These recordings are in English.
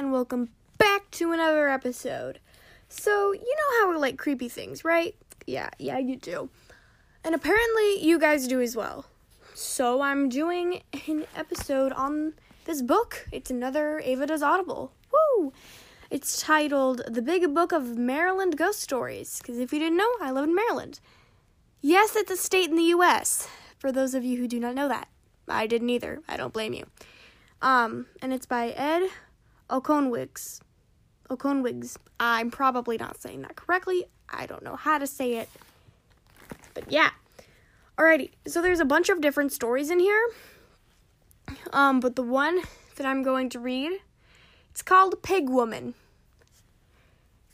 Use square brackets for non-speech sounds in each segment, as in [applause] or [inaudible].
and welcome back to another episode. So, you know how we like creepy things, right? Yeah, yeah, you do. And apparently, you guys do as well. So, I'm doing an episode on this book. It's another Ava Does Audible. Woo! It's titled The Big Book of Maryland Ghost Stories, because if you didn't know, I live in Maryland. Yes, it's a state in the U.S., for those of you who do not know that. I didn't either. I don't blame you. Um, and it's by Ed Oconwigs. Oconwigs. I'm probably not saying that correctly. I don't know how to say it. But yeah. Alrighty, so there's a bunch of different stories in here. Um, but the one that I'm going to read, it's called Pig Woman.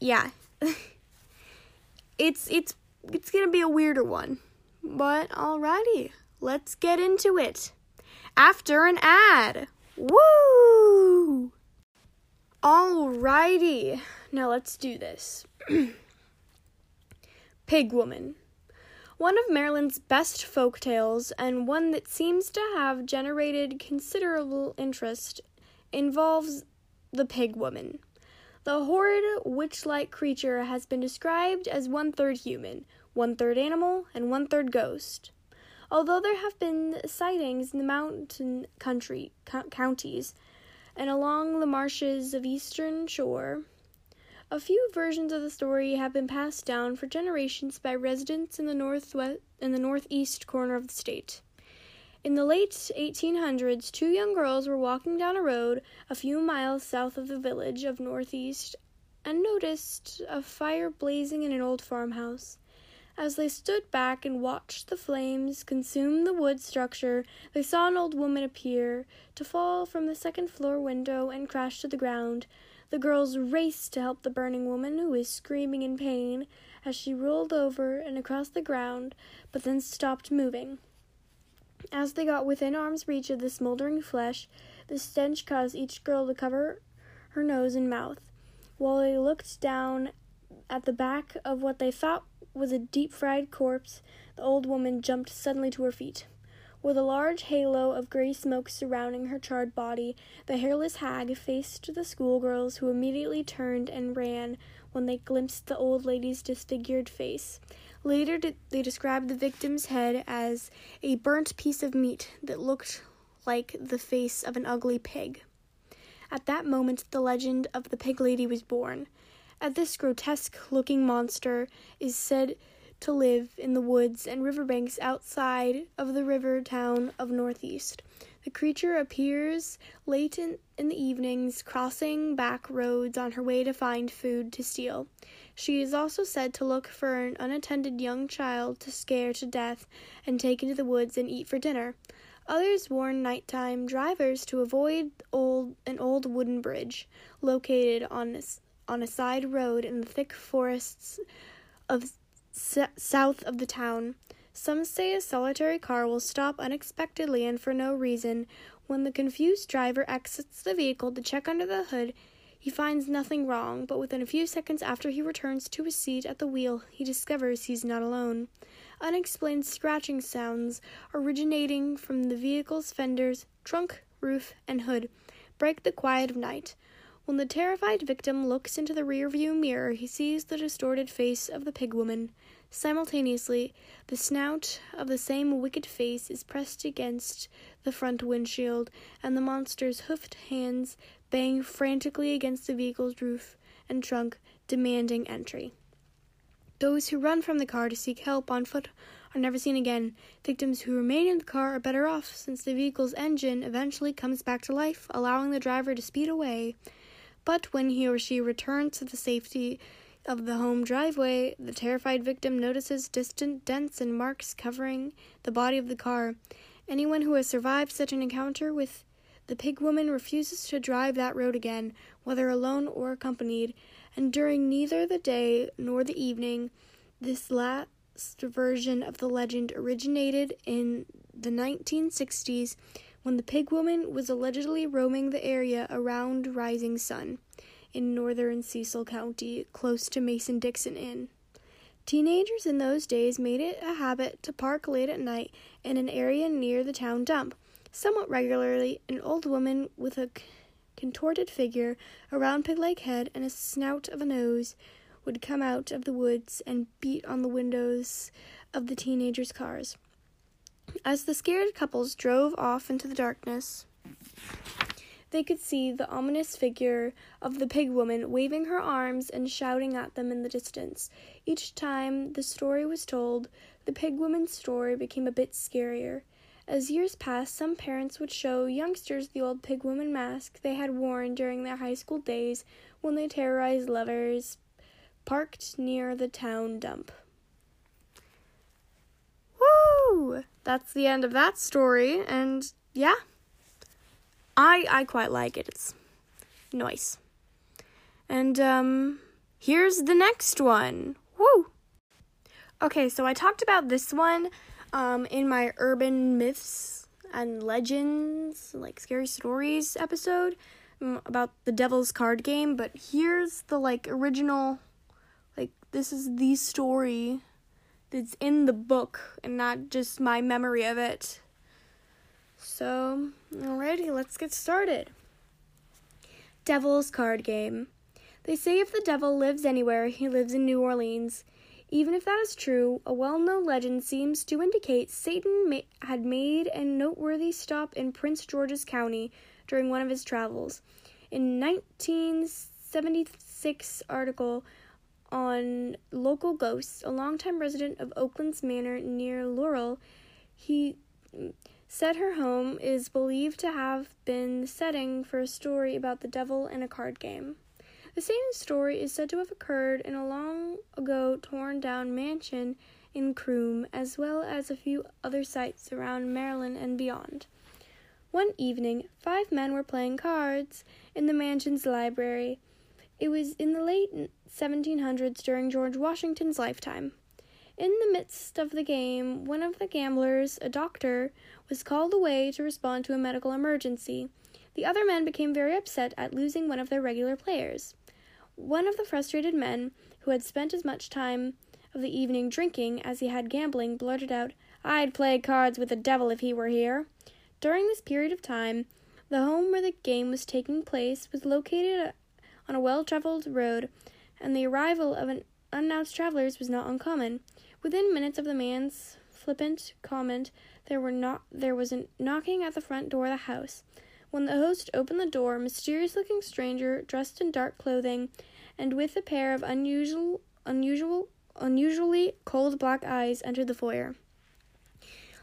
Yeah. [laughs] it's it's it's gonna be a weirder one. But alrighty, let's get into it. After an ad. Woo! Alrighty, now let's do this. [clears throat] Pig Woman. One of Maryland's best folk tales, and one that seems to have generated considerable interest, involves the Pig Woman. The horrid witch like creature has been described as one third human, one third animal, and one third ghost. Although there have been sightings in the mountain country co- counties and along the marshes of eastern shore, a few versions of the story have been passed down for generations by residents in the northwest in the northeast corner of the state. In the late 1800s, two young girls were walking down a road a few miles south of the village of Northeast and noticed a fire blazing in an old farmhouse. As they stood back and watched the flames consume the wood structure, they saw an old woman appear, to fall from the second floor window and crash to the ground. The girls raced to help the burning woman, who was screaming in pain as she rolled over and across the ground, but then stopped moving. As they got within arm's reach of the smoldering flesh, the stench caused each girl to cover her nose and mouth. While they looked down at the back of what they thought was a deep fried corpse, the old woman jumped suddenly to her feet. With a large halo of gray smoke surrounding her charred body, the hairless hag faced the schoolgirls, who immediately turned and ran when they glimpsed the old lady's disfigured face. Later, they described the victim's head as a burnt piece of meat that looked like the face of an ugly pig. At that moment, the legend of the pig lady was born. At this grotesque looking monster is said to live in the woods and riverbanks outside of the river town of Northeast. The creature appears late in, in the evenings, crossing back roads on her way to find food to steal. She is also said to look for an unattended young child to scare to death and take into the woods and eat for dinner. Others warn nighttime drivers to avoid old an old wooden bridge located on on a side road in the thick forests of s- south of the town. Some say a solitary car will stop unexpectedly and for no reason. When the confused driver exits the vehicle to check under the hood, he finds nothing wrong, but within a few seconds after he returns to his seat at the wheel, he discovers he's not alone. Unexplained scratching sounds originating from the vehicle's fenders, trunk, roof, and hood break the quiet of night. When the terrified victim looks into the rearview mirror, he sees the distorted face of the pig woman. Simultaneously, the snout of the same wicked face is pressed against the front windshield, and the monster's hoofed hands bang frantically against the vehicle's roof and trunk, demanding entry. Those who run from the car to seek help on foot are never seen again. Victims who remain in the car are better off since the vehicle's engine eventually comes back to life, allowing the driver to speed away. But when he or she returns to the safety of the home driveway, the terrified victim notices distant dents and marks covering the body of the car. Anyone who has survived such an encounter with the pig woman refuses to drive that road again, whether alone or accompanied, and during neither the day nor the evening, this last version of the legend originated in the 1960s when the pig woman was allegedly roaming the area around Rising Sun in northern Cecil County, close to Mason Dixon Line. Teenagers in those days made it a habit to park late at night in an area near the town dump. Somewhat regularly, an old woman with a contorted figure, a round pig like head, and a snout of a nose would come out of the woods and beat on the windows of the teenagers' cars. As the scared couples drove off into the darkness, they could see the ominous figure of the pig woman waving her arms and shouting at them in the distance. Each time the story was told, the pig woman's story became a bit scarier. As years passed, some parents would show youngsters the old pig woman mask they had worn during their high school days when they terrorized lovers parked near the town dump. Woo! That's the end of that story, and yeah. I I quite like it. It's nice. And um here's the next one. Woo. Okay, so I talked about this one um in my urban myths and legends, like scary stories episode um, about the devil's card game, but here's the like original like this is the story that's in the book and not just my memory of it. So, alrighty, let's get started. Devil's Card Game. They say if the devil lives anywhere, he lives in New Orleans. Even if that is true, a well known legend seems to indicate Satan ma- had made a noteworthy stop in Prince George's County during one of his travels. In 1976 article on local ghosts, a longtime resident of Oaklands Manor near Laurel, he said her home is believed to have been the setting for a story about the devil in a card game. The same story is said to have occurred in a long ago torn down mansion in Croom, as well as a few other sites around Maryland and beyond. One evening, five men were playing cards in the mansion's library. It was in the late 1700s during George Washington's lifetime. In the midst of the game, one of the gamblers, a doctor, was called away to respond to a medical emergency. The other men became very upset at losing one of their regular players. One of the frustrated men, who had spent as much time of the evening drinking as he had gambling, blurted out, I'd play cards with the devil if he were here. During this period of time, the home where the game was taking place was located uh, on a well traveled road, and the arrival of an unannounced travelers was not uncommon. Within minutes of the man's flippant comment, there were not there was a knocking at the front door of the house. When the host opened the door, a mysterious-looking stranger, dressed in dark clothing, and with a pair of unusual, unusual, unusually cold black eyes, entered the foyer.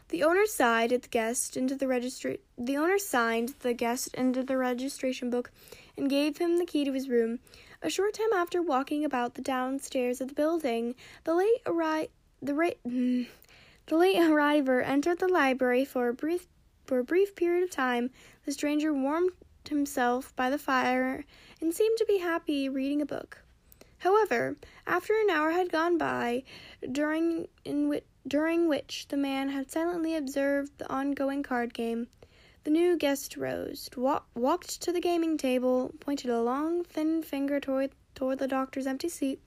The owner signed the guest into the registry. The owner signed the guest into the registration book and gave him the key to his room. A short time after walking about the downstairs of the building, the late arrived the, ra- mm, the late arriver entered the library for a brief for a brief period of time. The stranger warmed himself by the fire and seemed to be happy reading a book. However, after an hour had gone by, during in which during which the man had silently observed the ongoing card game, the new guest rose, wa- walked to the gaming table, pointed a long, thin finger toward, toward the doctor's empty seat,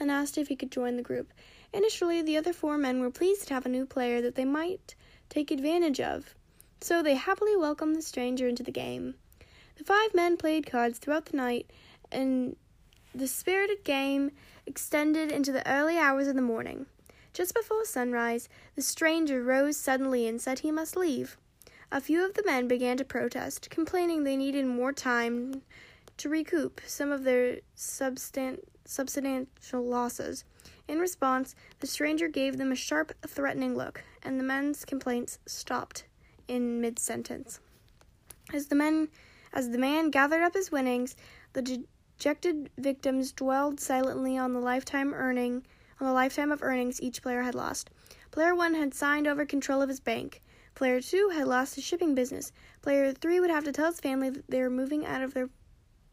and asked if he could join the group. Initially, the other four men were pleased to have a new player that they might take advantage of, so they happily welcomed the stranger into the game. The five men played cards throughout the night, and the spirited game extended into the early hours of the morning. Just before sunrise, the stranger rose suddenly and said he must leave. A few of the men began to protest, complaining they needed more time to recoup some of their substan- substantial losses. In response, the stranger gave them a sharp, threatening look, and the men's complaints stopped in mid sentence. As the men as the man gathered up his winnings, the dejected victims dwelled silently on the lifetime earning on the lifetime of earnings each player had lost. Player 1 had signed over control of his bank. Player 2 had lost his shipping business. Player 3 would have to tell his family that they were moving out of their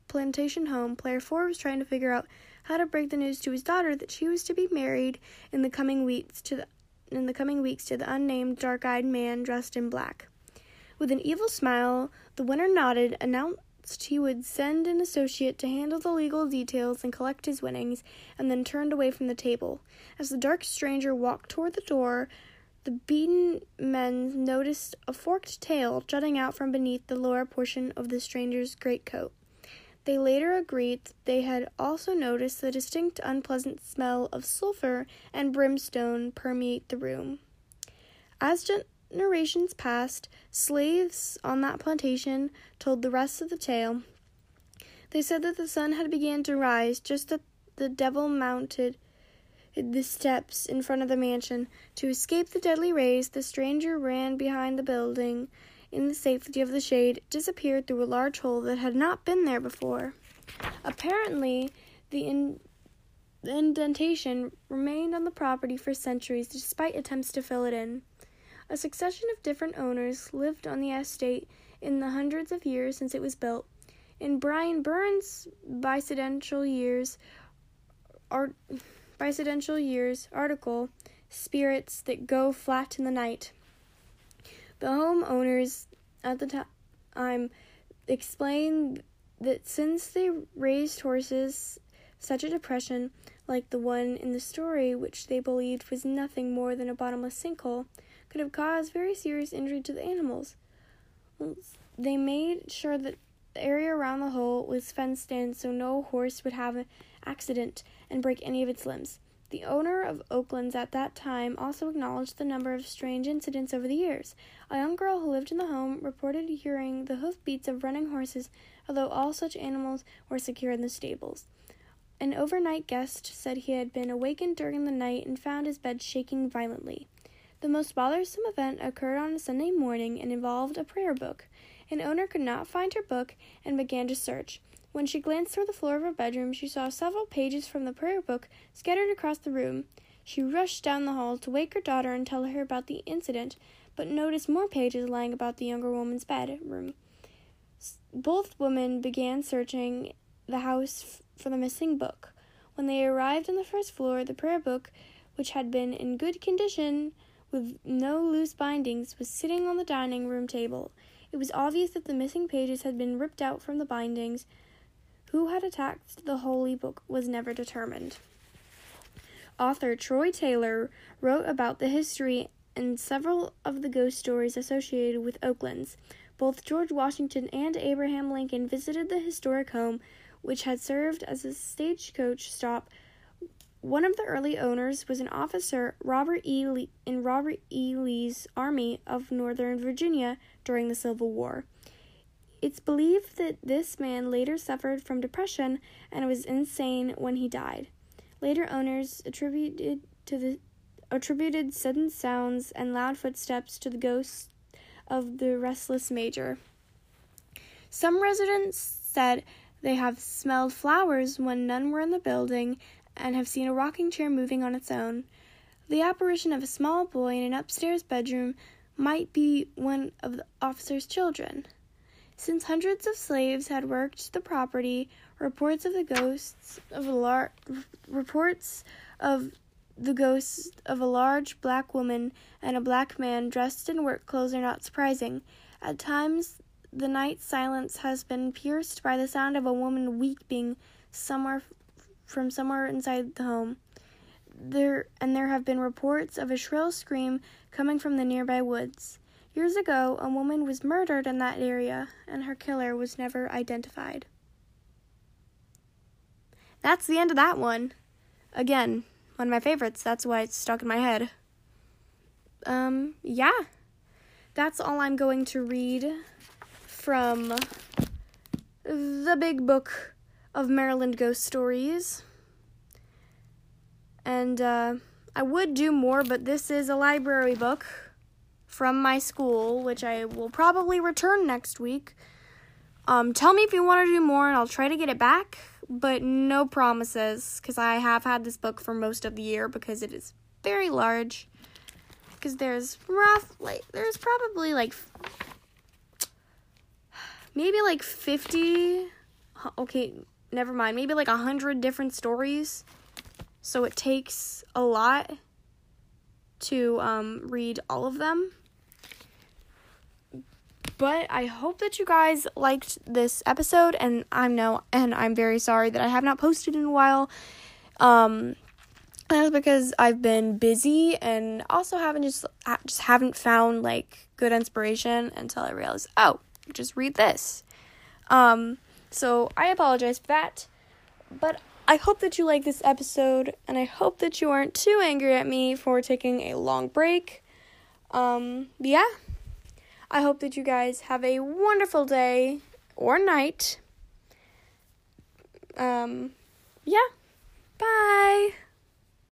plantation home. Player 4 was trying to figure out how to break the news to his daughter that she was to be married in the coming weeks to the in the coming weeks to the unnamed dark-eyed man dressed in black. With an evil smile, the winner nodded, announced he would send an associate to handle the legal details and collect his winnings, and then turned away from the table. As the dark stranger walked toward the door, the beaten men noticed a forked tail jutting out from beneath the lower portion of the stranger's greatcoat. They later agreed that they had also noticed the distinct unpleasant smell of sulfur and brimstone permeate the room. As generations passed, slaves on that plantation told the rest of the tale. They said that the sun had begun to rise just as the devil mounted the steps in front of the mansion. To escape the deadly rays, the stranger ran behind the building in the safety of the shade, disappeared through a large hole that had not been there before. Apparently, the, in- the indentation remained on the property for centuries despite attempts to fill it in. A succession of different owners lived on the estate in the hundreds of years since it was built. In Brian Burns' bicentennial years, art, bicentennial years article, "Spirits That Go Flat in the Night," The homeowners at the time explained that since they raised horses, such a depression, like the one in the story, which they believed was nothing more than a bottomless sinkhole, could have caused very serious injury to the animals. They made sure that the area around the hole was fenced in so no horse would have an accident and break any of its limbs. The owner of Oaklands at that time also acknowledged the number of strange incidents over the years. A young girl who lived in the home reported hearing the hoofbeats of running horses, although all such animals were secure in the stables. An overnight guest said he had been awakened during the night and found his bed shaking violently. The most bothersome event occurred on a Sunday morning and involved a prayer book. An owner could not find her book and began to search. When she glanced toward the floor of her bedroom, she saw several pages from the prayer book scattered across the room. She rushed down the hall to wake her daughter and tell her about the incident, but noticed more pages lying about the younger woman's bedroom. Both women began searching the house for the missing book. When they arrived on the first floor, the prayer book, which had been in good condition with no loose bindings, was sitting on the dining room table. It was obvious that the missing pages had been ripped out from the bindings. Who had attacked the holy book was never determined. Author Troy Taylor wrote about the history and several of the ghost stories associated with Oaklands. Both George Washington and Abraham Lincoln visited the historic home, which had served as a stagecoach stop. One of the early owners was an officer Robert E. Lee, in Robert E. Lee's Army of Northern Virginia during the Civil War. It's believed that this man later suffered from depression and was insane when he died. Later owners attributed to the attributed sudden sounds and loud footsteps to the ghost of the restless major. Some residents said they have smelled flowers when none were in the building and have seen a rocking chair moving on its own. The apparition of a small boy in an upstairs bedroom might be one of the officer's children. Since hundreds of slaves had worked the property, reports of the ghosts of a lar- reports of the ghosts of a large black woman and a black man dressed in work clothes are not surprising. At times, the night silence has been pierced by the sound of a woman weeping somewhere from somewhere inside the home. There and there have been reports of a shrill scream coming from the nearby woods. Years ago, a woman was murdered in that area, and her killer was never identified. That's the end of that one. Again, one of my favorites. That's why it's stuck in my head. Um, yeah. That's all I'm going to read from the big book of Maryland ghost stories. And uh, I would do more, but this is a library book from my school, which I will probably return next week. Um, tell me if you want to do more, and I'll try to get it back, but no promises, because I have had this book for most of the year because it is very large. Because there's rough, like, there's probably like maybe like 50 okay never mind maybe like a hundred different stories so it takes a lot to um, read all of them but I hope that you guys liked this episode, and I'm no, and I'm very sorry that I have not posted in a while. Um, that's because I've been busy and also haven't just just haven't found like good inspiration until I realized, oh, just read this. Um, So I apologize for that. But I hope that you like this episode, and I hope that you aren't too angry at me for taking a long break. Um, yeah. I hope that you guys have a wonderful day or night. Um, yeah. Bye.